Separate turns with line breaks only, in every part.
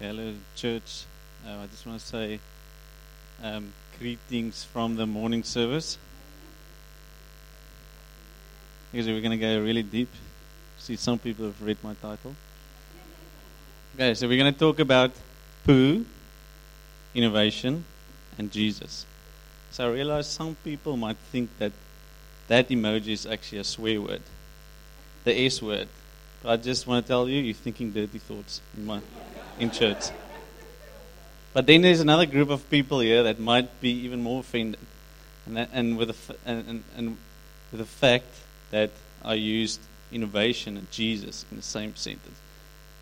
Hello, church. Uh, I just want to say um, greetings from the morning service. Because we're going to go really deep. See, some people have read my title. Okay, so we're going to talk about poo, innovation, and Jesus. So I realize some people might think that that emoji is actually a swear word, the S word. But I just want to tell you, you're thinking dirty thoughts in my in church. But then there's another group of people here that might be even more offended, and, that, and with the and, and, with the fact that I used innovation and Jesus in the same sentence.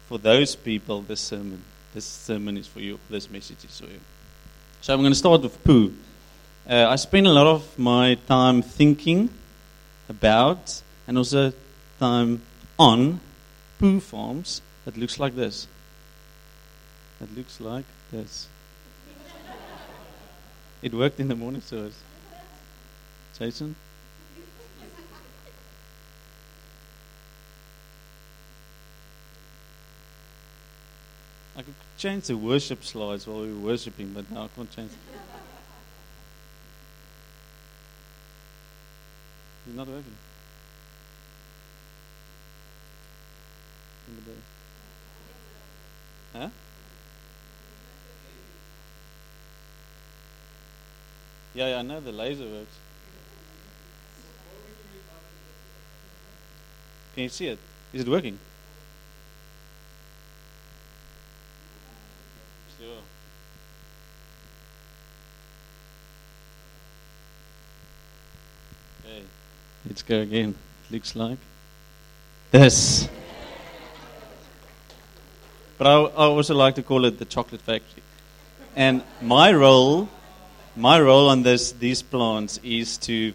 For those people, this sermon, this sermon is for you. This message is for you. So I'm going to start with poo. Uh, I spend a lot of my time thinking about and also time on poo farms that looks like this. It looks like this. It worked in the morning service. Jason? I could change the worship slides while we were worshiping, but now I can't change. It's not working. in the Huh? Yeah, yeah, I know the laser works. Can you see it? Is it working? Sure. Okay, let's go again. Looks like this. But I, I also like to call it the chocolate factory. And my role my role on this, these plants is to,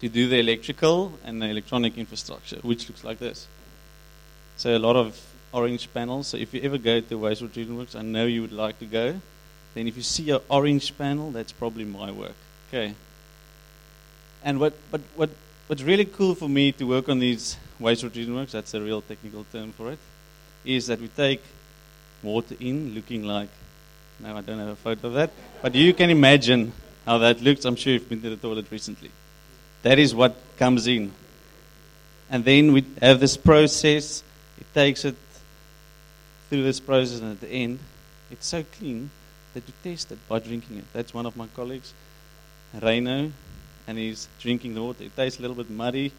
to do the electrical and the electronic infrastructure, which looks like this. So a lot of orange panels. So if you ever go to Wastewater Treatment Works, I know you would like to go. Then if you see an orange panel, that's probably my work. Okay. And what, but what, what's really cool for me to work on these wastewater treatment works, that's a real technical term for it, is that we take water in looking like no, I don't have a photo of that. But you can imagine how that looks. I'm sure you've been to the toilet recently. That is what comes in. And then we have this process. It takes it through this process, and at the end, it's so clean that you taste it by drinking it. That's one of my colleagues, Reino, and he's drinking the water. It tastes a little bit muddy,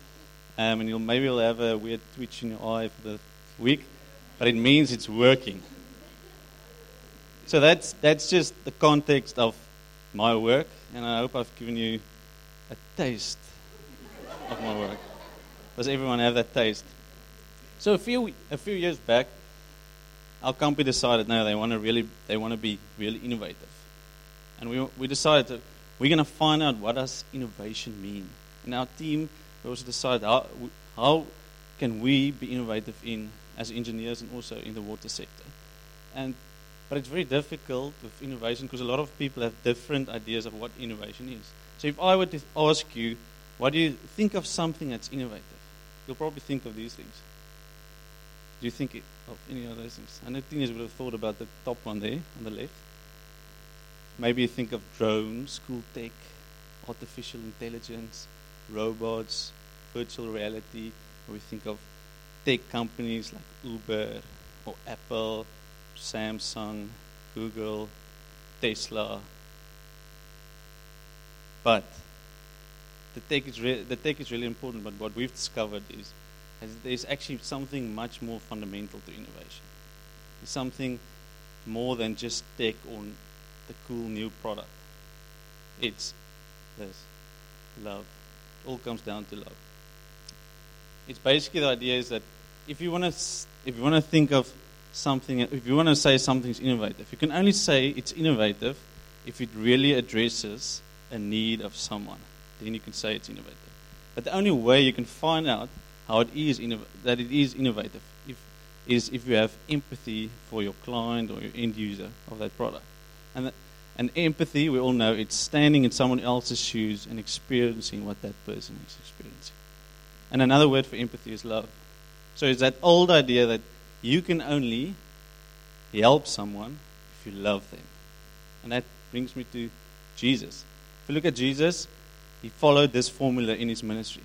um, and you'll, maybe you'll have a weird twitch in your eye for the week, but it means it's working. So that's, that's just the context of my work, and I hope I've given you a taste of my work. Does everyone have that taste? So a few, a few years back, our company decided now they want to really they want to be really innovative, and we we decided that we're going to find out what does innovation mean. And our team we also decided how how can we be innovative in as engineers and also in the water sector. And but it's very difficult with innovation because a lot of people have different ideas of what innovation is. So if I were to ask you, what do you think of something that's innovative? You'll probably think of these things. Do you think of any of those things? I know Teenagers would have thought about the top one there on the left. Maybe you think of drones, cool tech, artificial intelligence, robots, virtual reality, or we think of tech companies like Uber or Apple Samsung, Google, Tesla. But the tech is re- the tech is really important. But what we've discovered is, is there's actually something much more fundamental to innovation. It's something more than just tech or the cool new product. It's this love. It all comes down to love. It's basically the idea is that if you want to if you want to think of something, if you want to say something's innovative, you can only say it's innovative if it really addresses a need of someone. Then you can say it's innovative. But the only way you can find out how it is that it is innovative if, is if you have empathy for your client or your end user of that product. And, the, and empathy, we all know, it's standing in someone else's shoes and experiencing what that person is experiencing. And another word for empathy is love. So it's that old idea that you can only help someone if you love them. And that brings me to Jesus. If you look at Jesus, he followed this formula in his ministry.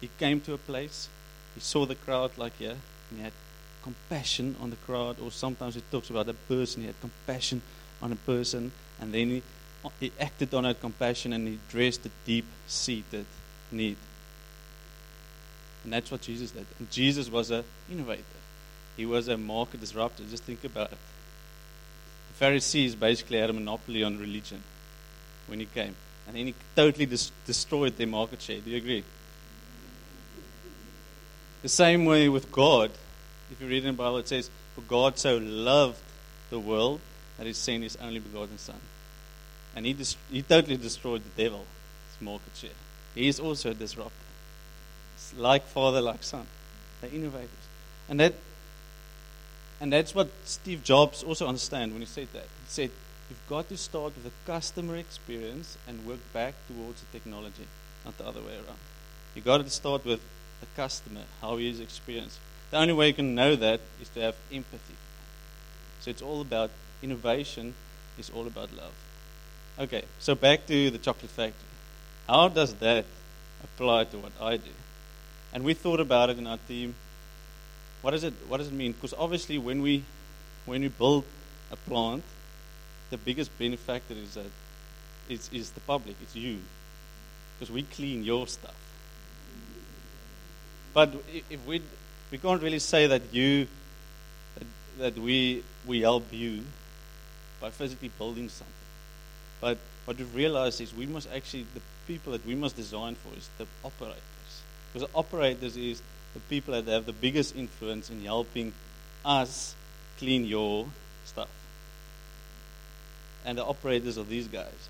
He came to a place, he saw the crowd like here, and he had compassion on the crowd, or sometimes it talks about a person, he had compassion on a person, and then he, he acted on that compassion and he addressed the deep seated need. And that's what Jesus did. And Jesus was an innovator. He was a market disruptor. Just think about it. The Pharisees basically had a monopoly on religion when he came. And then he totally dis- destroyed their market share. Do you agree? The same way with God. If you read in the Bible, it says, For God so loved the world that he sent his only begotten Son. And he, dis- he totally destroyed the devil's market share. He is also a disruptor. It's like father, like son. They're innovators. And that and that's what Steve Jobs also understood when he said that. He said, You've got to start with a customer experience and work back towards the technology, not the other way around. You've got to start with the customer, how he is experienced. The only way you can know that is to have empathy. So it's all about innovation, it's all about love. Okay, so back to the chocolate factory. How does that apply to what I do? And we thought about it in our team. What does it, what does it mean? Because obviously, when we, when we build a plant, the biggest benefactor is that is, is the public, it's you. Because we clean your stuff. But if we, we can't really say that you, that, we, we help you by physically building something. But what we've realized is we must actually, the people that we must design for is the operators. Because the operators is the people that have the biggest influence in helping us clean your stuff. And the operators are these guys.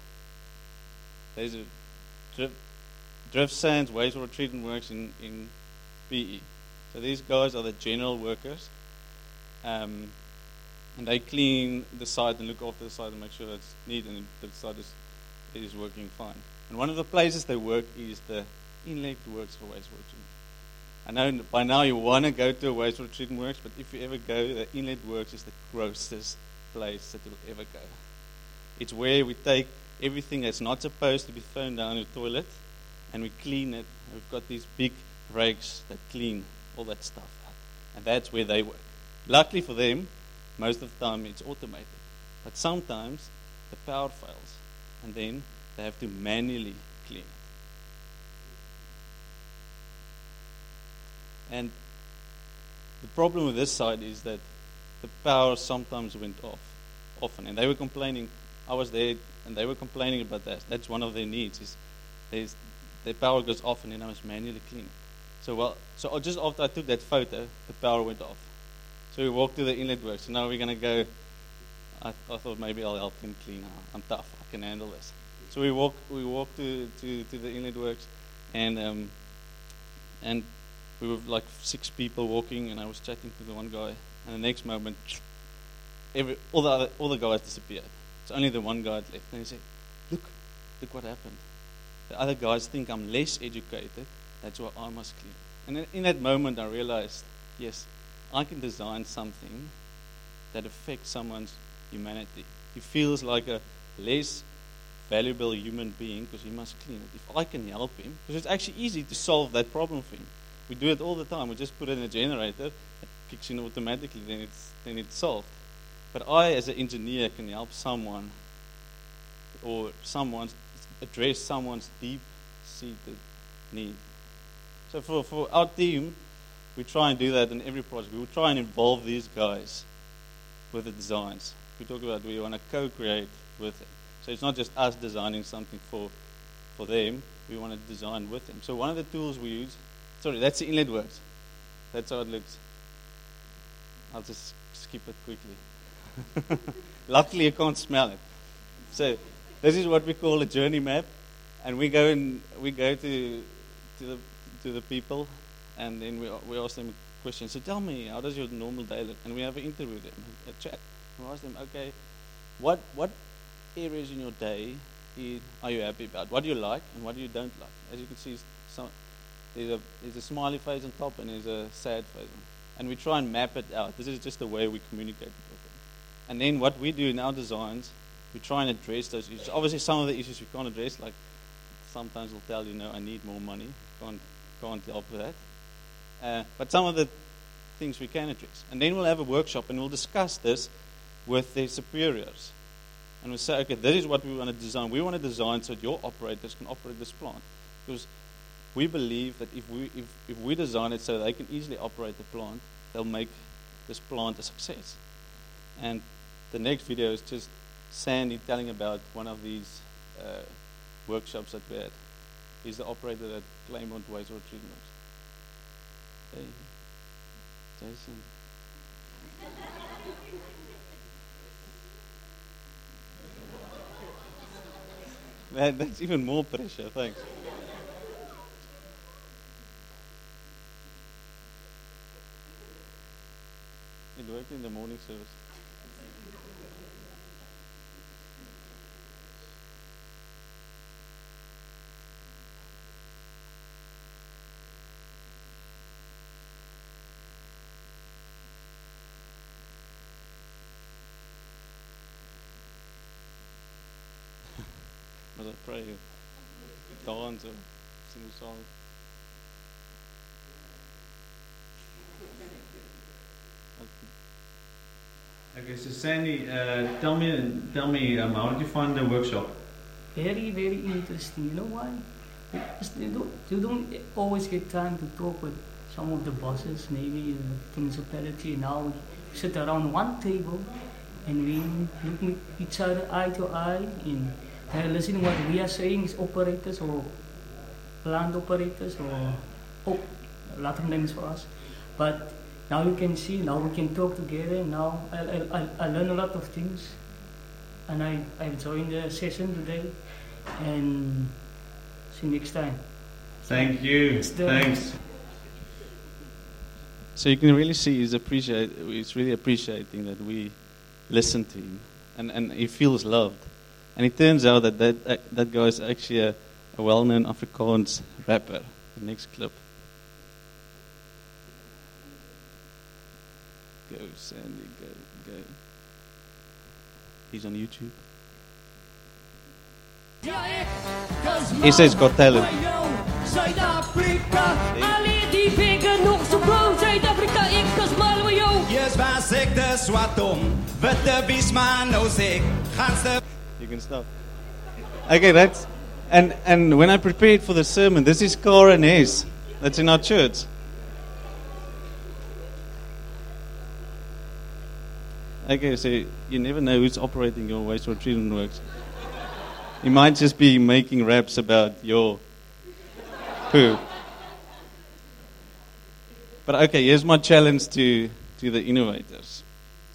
There's a drift, drift sands, wastewater treatment works in, in PE. So these guys are the general workers. Um, and they clean the site and look after the site and make sure it's neat and the site is, is working fine. And one of the places they work is the inlet works for wastewater treatment. I know by now you want to go to a wastewater treatment works, but if you ever go, the inlet works is the grossest place that you'll ever go. It's where we take everything that's not supposed to be thrown down the toilet and we clean it. We've got these big rakes that clean all that stuff. And that's where they work. Luckily for them, most of the time it's automated. But sometimes the power fails and then they have to manually clean And the problem with this side is that the power sometimes went off often. And they were complaining, I was there, and they were complaining about that. That's one of their needs, is their power goes off and then I must manually clean it. So, well, so just after I took that photo, the power went off. So we walked to the inlet works. So now we're to go. I, I, thought maybe I'll help him clean. I'm tough. I can handle this. So we walked, we walked to, to, to the inlet works, and um, and we were like six people walking, and I was chatting to the one guy, and the next moment, every, all the other, all the guys disappeared. It's only the one guy left, and he said, "Look, look what happened. The other guys think I'm less educated. That's why I must clean." And in that moment, I realized, yes, I can design something that affects someone's humanity. He feels like a less valuable human being because he must clean it. If I can help him, because it's actually easy to solve that problem for him. We do it all the time. We just put it in a generator, it kicks in automatically, then it's then it's solved. But I, as an engineer, can help someone or someone address someone's deep-seated need. So for, for our team, we try and do that in every project. We will try and involve these guys with the designs. We talk about we want to co-create with them. So it's not just us designing something for for them. We want to design with them. So one of the tools we use Sorry, that's the inlet works. That's how it looks. I'll just skip it quickly. Luckily, you can't smell it. So, this is what we call a journey map, and we go and we go to to the to the people, and then we we ask them questions. So, tell me, how does your normal day look? And we have an interview with them, a chat. We ask them, okay, what what areas in your day are you happy about? What do you like, and what do you don't like? As you can see, some there's a, there's a smiley face on top and there's a sad face. On. And we try and map it out. This is just the way we communicate with them. And then what we do in our designs, we try and address those issues. Obviously, some of the issues we can't address, like sometimes we'll tell you, no, I need more money. Can't, can't help with that. Uh, but some of the things we can address. And then we'll have a workshop and we'll discuss this with their superiors. And we'll say, okay, this is what we want to design. We want to design so that your operators can operate this plant. Because we believe that if we, if, if we design it so they can easily operate the plant, they'll make this plant a success. And the next video is just Sandy telling about one of these uh, workshops that we had. He's the operator at Claymont Wastewater Treatment Hey, Jason. that, that's even more pressure, thanks. It worked in the morning service. Was I pray or dance or sing a song? Okay, so Sandy, uh, tell me, tell me, um, how did you find the workshop?
Very, very interesting. You know why? Because you don't, you don't always get time to talk with some of the bosses, maybe the municipality. Now we sit around one table and we look at each other eye to eye and they're listening what we are saying is operators or plant operators or oh, a lot of names for us. But now you can see, now we can talk together. Now I, I, I, I learn a lot of things and I, I joined the session today and see you next time.
Thank you. Thanks. So you can really see he's appreciate he's really appreciating that we listen to him, and and he feels loved. And it turns out that that that, that guy is actually a, a well-known Afrikaans rapper. The next clip. Go Sandy, go go. He's on YouTube. He says Got Talent.
Suid-Afrika, alle die vinken nog zo blauw. Zuid-Afrika, ik kan smal met jou.
Eers was ek te swart om, witte wies maar nou sê ek, ganste
You can stop. Okay, that's and and when I prepared for the sermon, this is Cara Ness. That's in our church. Okay, so you never know who's operating your wastewater treatment works. You might just be making raps about your poo. But okay, here's my challenge to, to the innovators,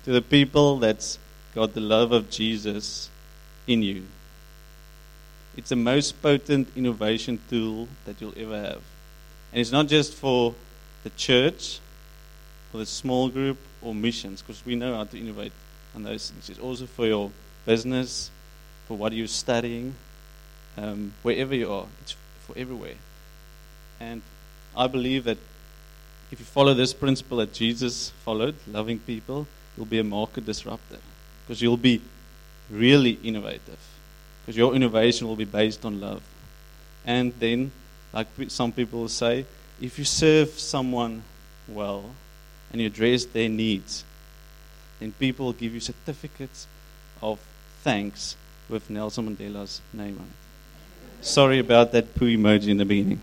to the people that's got the love of Jesus in you. It's the most potent innovation tool that you'll ever have. And it's not just for the church, for the small group, or missions, because we know how to innovate on those things. It's also for your business, for what you're studying, um, wherever you are. It's for everywhere. And I believe that if you follow this principle that Jesus followed, loving people, you'll be a market disruptor. Because you'll be really innovative. Because your innovation will be based on love. And then, like some people say, if you serve someone well and you address their needs, then people will give you certificates of thanks with Nelson Mandela's name on it. Sorry about that poo emoji in the beginning.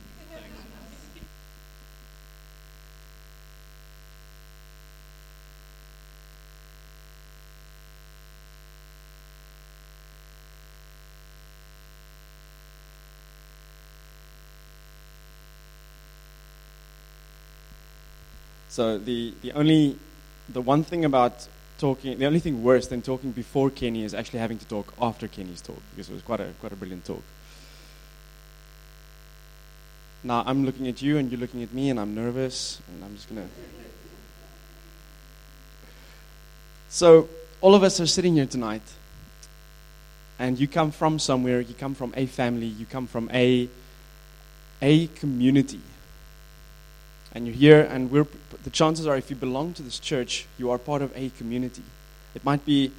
So the, the only the one thing about talking the only thing worse than talking before Kenny is actually having to talk after Kenny's talk because it was quite a quite a brilliant talk. Now I'm looking at you and you're looking at me and I'm nervous and I'm just gonna So all of us are sitting here tonight and you come from somewhere, you come from a family, you come from a a community and you're here and we're the chances are if you belong to this church you are part of a community It might be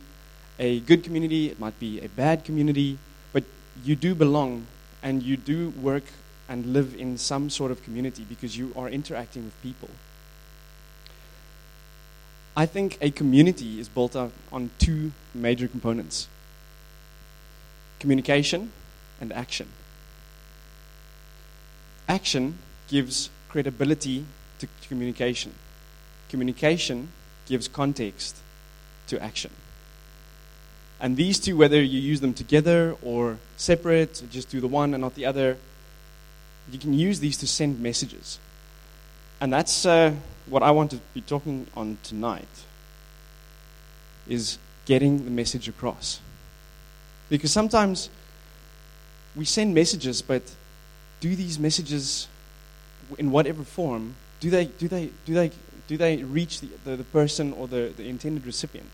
a good community, it might be a bad community, but you do belong and you do work and live in some sort of community because you are interacting with people. I think a community is built up on two major components communication and action. Action gives credibility to communication, communication gives context to action. And these two, whether you use them together or separate, or just do the one and not the other, you can use these to send messages. And that's uh, what I want to be talking on tonight is getting the message across. Because sometimes we send messages, but do these messages, in whatever form, do they, do they, do they, do they reach the, the, the person or the, the intended recipient?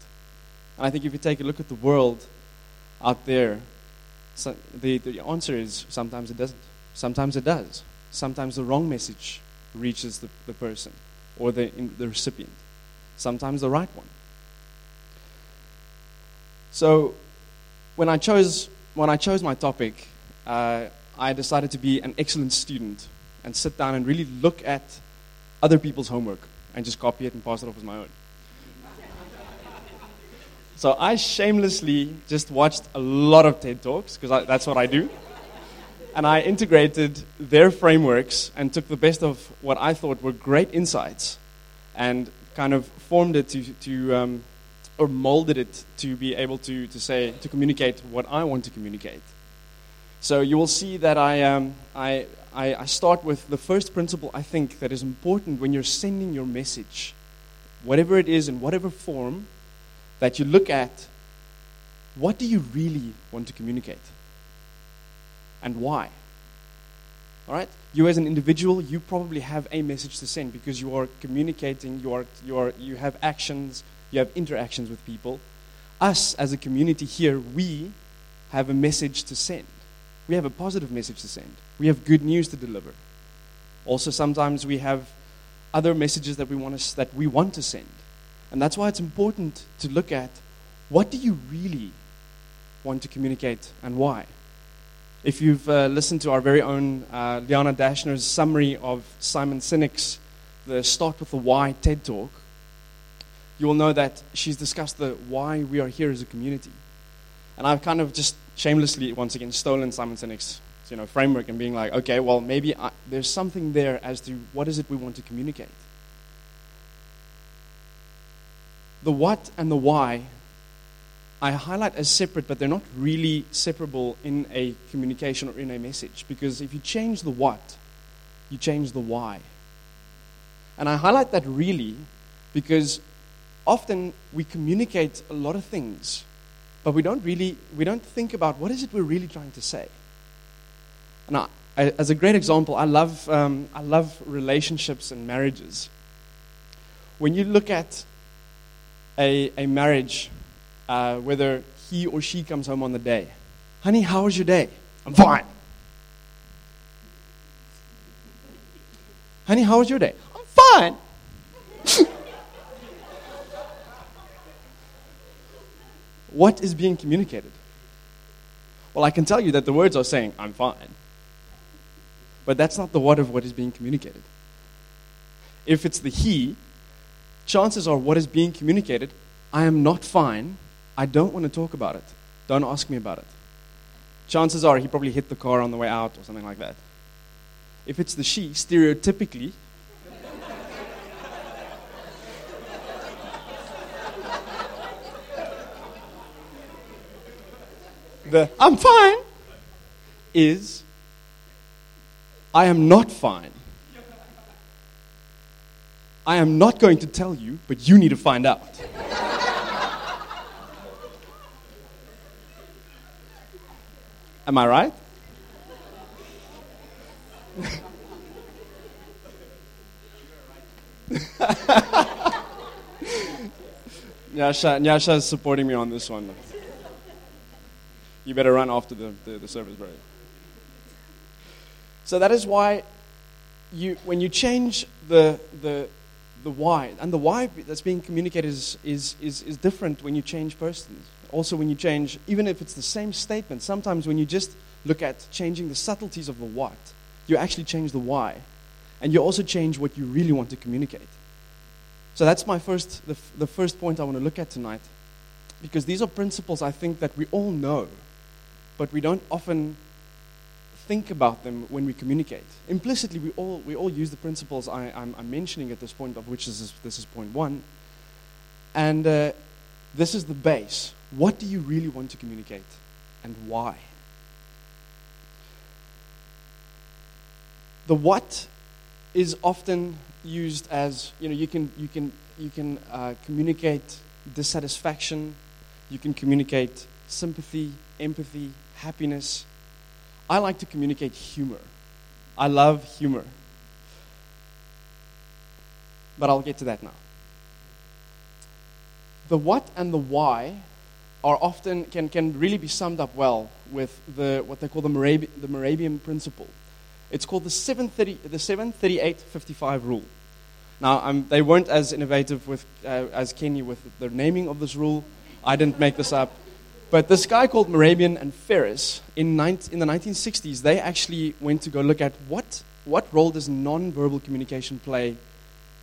And I think if you take a look at the world out there, so the, the answer is sometimes it doesn't. Sometimes it does. Sometimes the wrong message reaches the, the person or the, the recipient. Sometimes the right one. So when I chose, when I chose my topic, uh, I decided to be an excellent student and sit down and really look at other people's homework and just copy it and pass it off as my own. So I shamelessly just watched a lot of TED Talks because that's what I do. And I integrated their frameworks and took the best of what I thought were great insights and kind of formed it to, to um, or molded it to be able to, to say, to communicate what I want to communicate. So you will see that I, um, I, I, I start with the first principle I think that is important when you're sending your message, whatever it is in whatever form, that you look at what do you really want to communicate and why. All right? You as an individual, you probably have a message to send because you are communicating, you, are, you, are, you have actions, you have interactions with people. Us as a community here, we have a message to send. We have a positive message to send. We have good news to deliver. Also, sometimes we have other messages that we want to, that we want to send. And that's why it's important to look at what do you really want to communicate and why. If you've uh, listened to our very own uh, Liana Dashner's summary of Simon Sinek's The Start with the Why TED Talk, you will know that she's discussed the why we are here as a community. And I've kind of just shamelessly, once again, stolen Simon Sinek's you know, framework and being like, okay, well, maybe I, there's something there as to what is it we want to communicate. The what and the why I highlight as separate, but they're not really separable in a communication or in a message. Because if you change the what, you change the why. And I highlight that really because often we communicate a lot of things, but we don't really we don't think about what is it we're really trying to say. I, I, as a great example, I love um, I love relationships and marriages. When you look at a, a marriage, uh, whether he or she comes home on the day, honey, how was your day? I'm fine. honey, how was your day? I'm fine. what is being communicated? Well, I can tell you that the words are saying, I'm fine. But that's not the what of what is being communicated. If it's the he, chances are what is being communicated, I am not fine. I don't want to talk about it. Don't ask me about it. Chances are he probably hit the car on the way out or something like that. If it's the she, stereotypically, the I'm fine is I am not fine. I am not going to tell you, but you need to find out. Am I right? Nyasha, Nyasha is supporting me on this one. You better run after the, the, the service, bro. So that is why you, when you change the, the, the why. And the why that's being communicated is, is, is, is different when you change persons. Also, when you change, even if it's the same statement, sometimes when you just look at changing the subtleties of the what, you actually change the why. And you also change what you really want to communicate. So that's my first, the, the first point I want to look at tonight. Because these are principles I think that we all know, but we don't often think about them when we communicate. Implicitly, we all, we all use the principles I, I'm, I'm mentioning at this point, of which is, this is point one. And uh, this is the base. What do you really want to communicate and why? The what is often used as, you know, you can, you can, you can uh, communicate dissatisfaction, you can communicate sympathy, empathy, happiness. I like to communicate humor. I love humor. But I'll get to that now. The what and the why are often can, can really be summed up well with the what they call the, Morabi, the Mehrabian principle. It's called the 730 the 738-55 rule. Now, they weren't as innovative with, uh, as Kenny with the naming of this rule. I didn't make this up. But this guy called Mehrabian and Ferris, in, 19, in the 1960s, they actually went to go look at what, what role does nonverbal communication play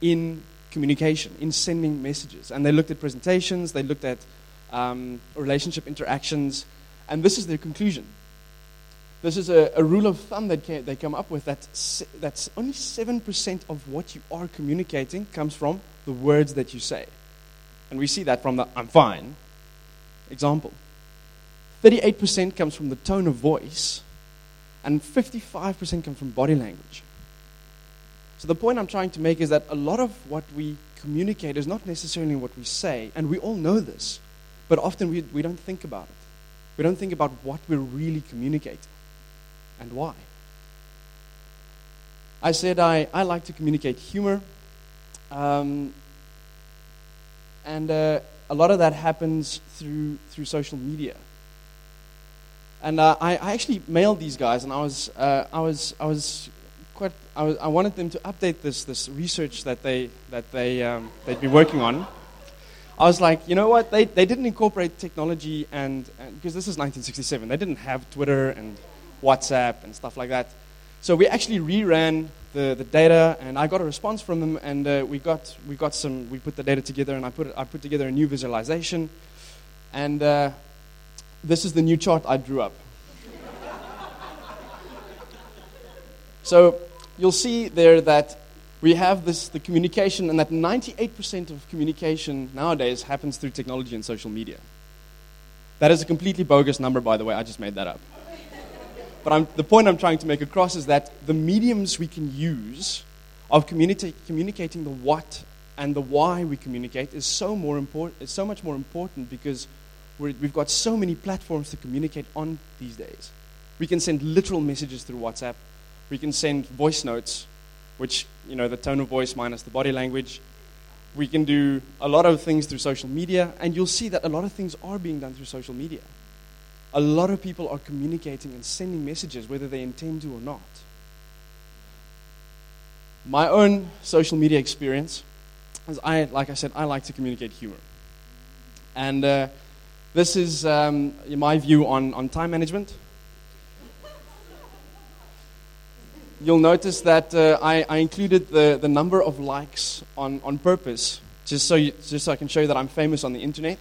in communication, in sending messages. And they looked at presentations, they looked at um, relationship interactions, and this is their conclusion. This is a, a rule of thumb that can, they come up with that se- that's only 7% of what you are communicating comes from the words that you say. And we see that from the I'm fine example. 38% comes from the tone of voice, and 55% comes from body language. So the point I'm trying to make is that a lot of what we communicate is not necessarily what we say, and we all know this, but often we, we don't think about it. We don't think about what we're really communicating and why. I said I, I like to communicate humor, um, and uh, a lot of that happens through, through social media. And uh, I, I actually mailed these guys, and I was, uh, I was, I was quite, I, was, I wanted them to update this, this research that, they, that they, um, they'd been working on. I was like, you know what? They, they didn't incorporate technology, and, because this is 1967, they didn't have Twitter and WhatsApp and stuff like that. So we actually reran the, the data, and I got a response from them, and uh, we got we got some. We put the data together, and I put I put together a new visualization, and uh, this is the new chart I drew up. so you'll see there that we have this the communication, and that 98% of communication nowadays happens through technology and social media. That is a completely bogus number, by the way. I just made that up. But I'm, the point I'm trying to make across is that the mediums we can use of communica- communicating the what and the why we communicate is so more important. Is so much more important because we have got so many platforms to communicate on these days. We can send literal messages through WhatsApp. We can send voice notes, which you know the tone of voice minus the body language. We can do a lot of things through social media, and you'll see that a lot of things are being done through social media a lot of people are communicating and sending messages, whether they intend to or not. My own social media experience is I, like I said, I like to communicate humor. And uh, this is um, my view on, on time management. You'll notice that uh, I, I included the, the number of likes on, on purpose, just so, you, just so I can show you that I'm famous on the internet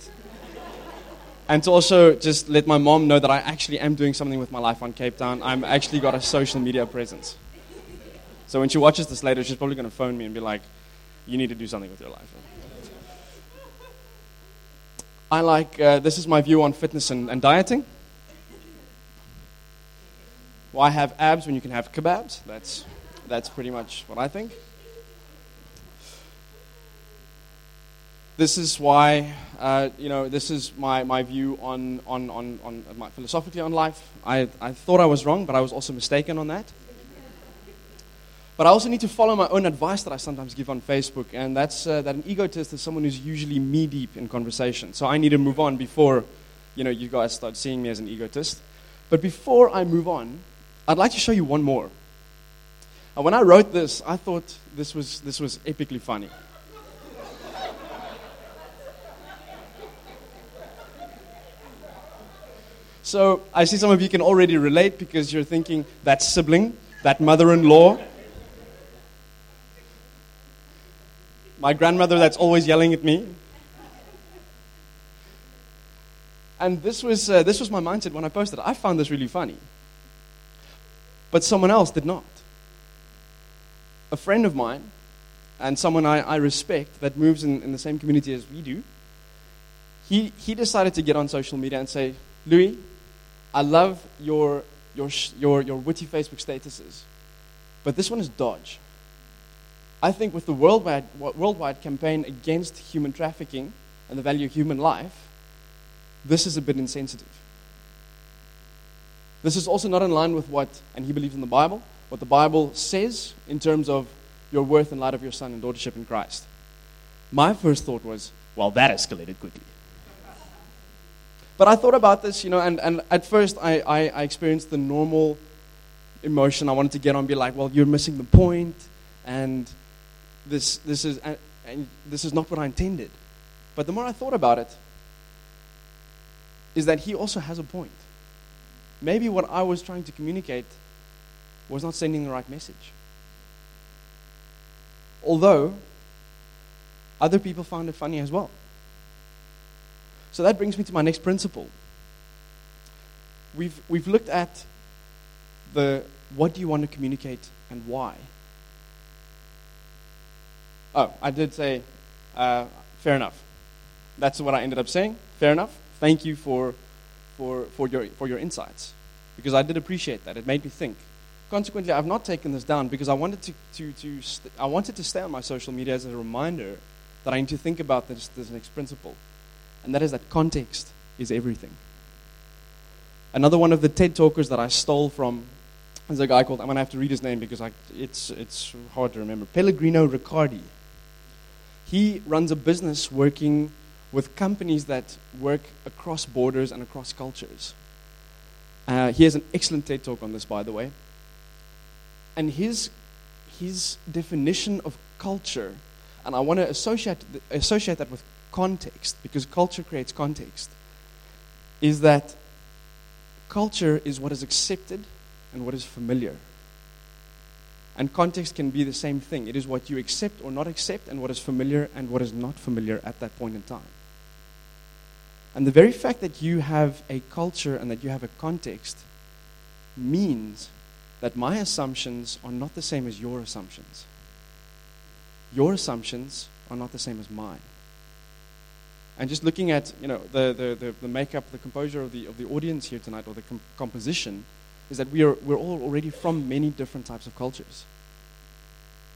and to also just let my mom know that I actually am doing something with my life on Cape Town. I'm actually got a social media presence. So when she watches this later, she's probably going to phone me and be like, you need to do something with your life. I like, uh, this is my view on fitness and, and dieting. Why have abs when you can have kebabs? That's, that's pretty much what I think. this is why, uh, you know, this is my, my view on, on, on, on my, philosophically on life. I, I thought I was wrong, but I was also mistaken on that. But I also need to follow my own advice that I sometimes give on Facebook, and that's uh, that an egotist is someone who's usually me deep in conversation. So I need to move on before, you know, you guys start seeing me as an egotist. But before I move on, I'd like to show you one more. And when I wrote this, I thought this was, this was epically funny. So I see some of you can already relate because you're thinking that sibling, that mother in law, my grandmother that's always yelling at me. And this was, uh, this was my mindset when I posted. I found this really funny. But someone else did not. A friend of mine, and someone I, I respect that moves in, in the same community as we do, he, he decided to get on social media and say, Louis, I love your, your, your, your witty Facebook statuses, but this one is dodge. I think with the worldwide, worldwide campaign against human trafficking and the value of human life, this is a bit insensitive. This is also not in line with what, and he believes in the Bible, what the Bible says in terms of your worth in light of your son and daughtership in Christ. My first thought was, well, that escalated quickly. But I thought about this, you know, and, and at first I, I, I experienced the normal emotion. I wanted to get on and be like, well, you're missing the point, and this, this, is, and, and this is not what I intended. But the more I thought about it, is that he also has a point. Maybe what I was trying to communicate was not sending the right message. Although, other people found it funny as well. So that brings me to my next principle. We've, we've looked at the what do you want to communicate and why. Oh, I did say, uh, fair enough. That's what I ended up saying. Fair enough. Thank you for, for, for, your, for your insights. Because I did appreciate that. It made me think. Consequently, I've not taken this down because I wanted to, to, to st- I wanted to stay on my social media as a reminder that I need to think about this, this next principle. And that is that context is everything. Another one of the TED talkers that I stole from is a guy called, I'm going to have to read his name because I, it's, it's hard to remember, Pellegrino Riccardi. He runs a business working with companies that work across borders and across cultures. Uh, he has an excellent TED talk on this, by the way. And his, his definition of culture, and I want to associate, associate that with context, because culture creates context, is that culture is what is accepted and what is familiar. And context can be the same thing. It is what you accept or not accept, and what is familiar and what is not familiar at that point in time. And the very fact that you have a culture and that you have a context means that my assumptions are not the same as your assumptions. Your assumptions are not the same as mine. And just looking at you know the, the, the, the makeup, the composure of the, of the audience here tonight, or the com- composition, is that we are, we're all already from many different types of cultures.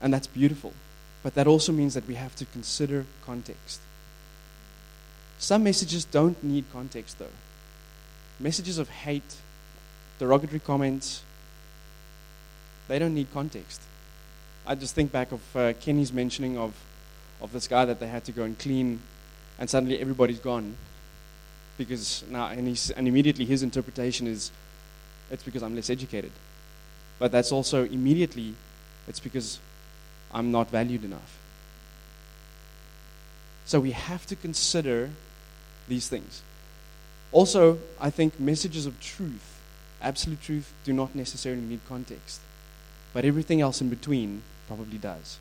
And that's beautiful. But that also means that we have to consider context. Some messages don't need context, though. Messages of hate, derogatory comments, they don't need context. I just think back of uh, Kenny's mentioning of, of this guy that they had to go and clean, and suddenly everybody's gone. Because now, and, he's, and immediately his interpretation is, it's because I'm less educated. But that's also immediately, it's because I'm not valued enough. So we have to consider these things. Also, I think messages of truth, absolute truth, do not necessarily need context. But everything else in between probably does.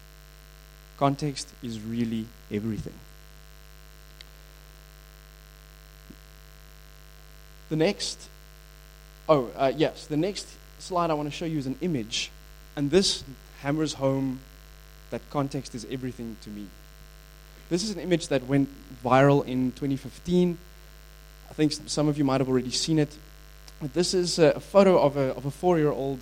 Context is really everything. The next, oh, uh, yes, the next slide I want to show you is an image. And this hammers home that context is everything to me. This is an image that went viral in 2015. I think some of you might have already seen it. But this is a photo of a, of a four year old.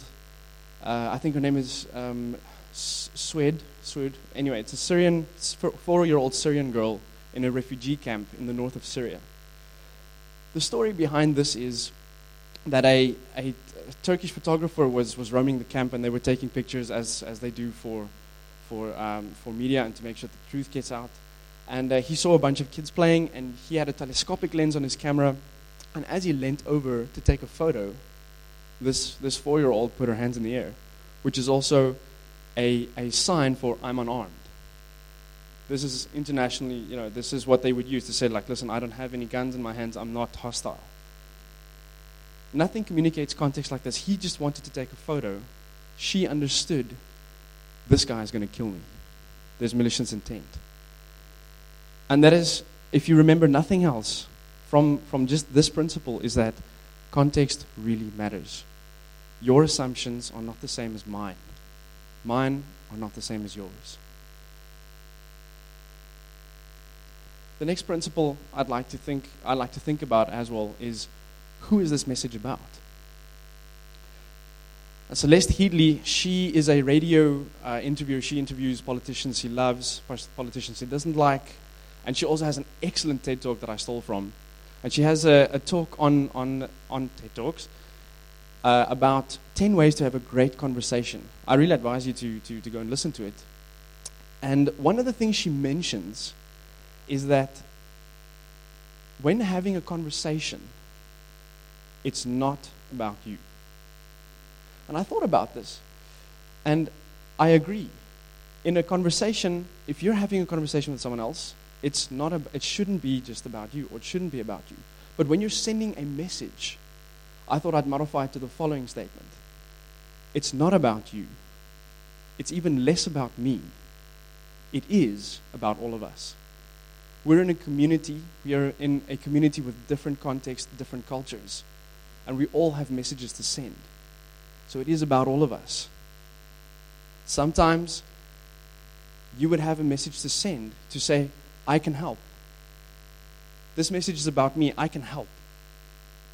Uh, I think her name is um, Swed. Swed. Anyway, it's a Syrian, four year old Syrian girl in a refugee camp in the north of Syria. The story behind this is that a, a Turkish photographer was, was roaming the camp and they were taking pictures as, as they do for, for, um, for media and to make sure the truth gets out. And uh, he saw a bunch of kids playing and he had a telescopic lens on his camera. And as he leant over to take a photo, this, this four year old put her hands in the air, which is also a, a sign for I'm unarmed. This is internationally, you know, this is what they would use to say, like, listen, I don't have any guns in my hands, I'm not hostile. Nothing communicates context like this. He just wanted to take a photo. She understood this guy is going to kill me. There's malicious intent. And that is, if you remember nothing else from, from just this principle, is that context really matters. Your assumptions are not the same as mine. Mine are not the same as yours. The next principle I'd like to think I'd like to think about as well is who is this message about? Celeste Headlee, she is a radio uh, interviewer. She interviews politicians she loves, politicians she doesn't like, and she also has an excellent TED talk that I stole from. And she has a, a talk on, on, on TED Talks uh, about 10 ways to have a great conversation. I really advise you to, to, to go and listen to it. And one of the things she mentions is that when having a conversation, it's not about you. And I thought about this, and I agree. In a conversation, if you're having a conversation with someone else, it's not a, it shouldn't be just about you, or it shouldn't be about you. But when you're sending a message, I thought I'd modify it to the following statement It's not about you, it's even less about me. It is about all of us. We're in a community, we are in a community with different contexts, different cultures, and we all have messages to send. So it is about all of us. Sometimes you would have a message to send to say, I can help. This message is about me, I can help.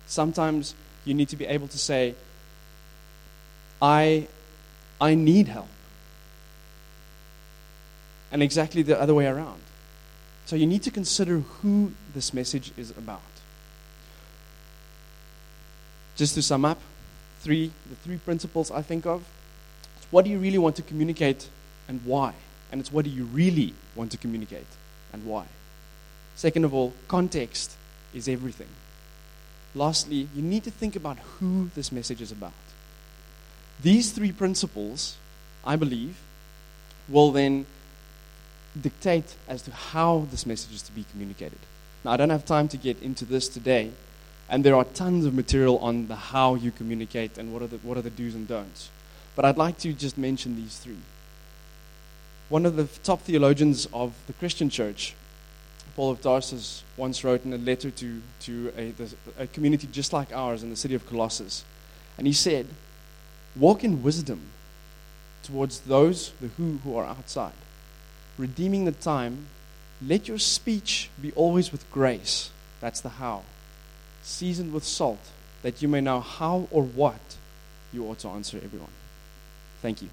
Sometimes you need to be able to say, I, I need help. And exactly the other way around. So you need to consider who this message is about. Just to sum up, three the three principles I think of. It's what do you really want to communicate and why? And it's what do you really want to communicate and why? Second of all, context is everything. Lastly, you need to think about who this message is about. These three principles, I believe, will then dictate as to how this message is to be communicated. Now, I don't have time to get into this today, and there are tons of material on the how you communicate and what are the, what are the do's and don'ts. But I'd like to just mention these three. One of the top theologians of the Christian church, Paul of Tarsus, once wrote in a letter to, to a, a community just like ours in the city of Colossus. And he said, Walk in wisdom towards those, the who, who are outside redeeming the time, let your speech be always with grace. That's the how. Seasoned with salt, that you may know how or what you ought to answer everyone. Thank you.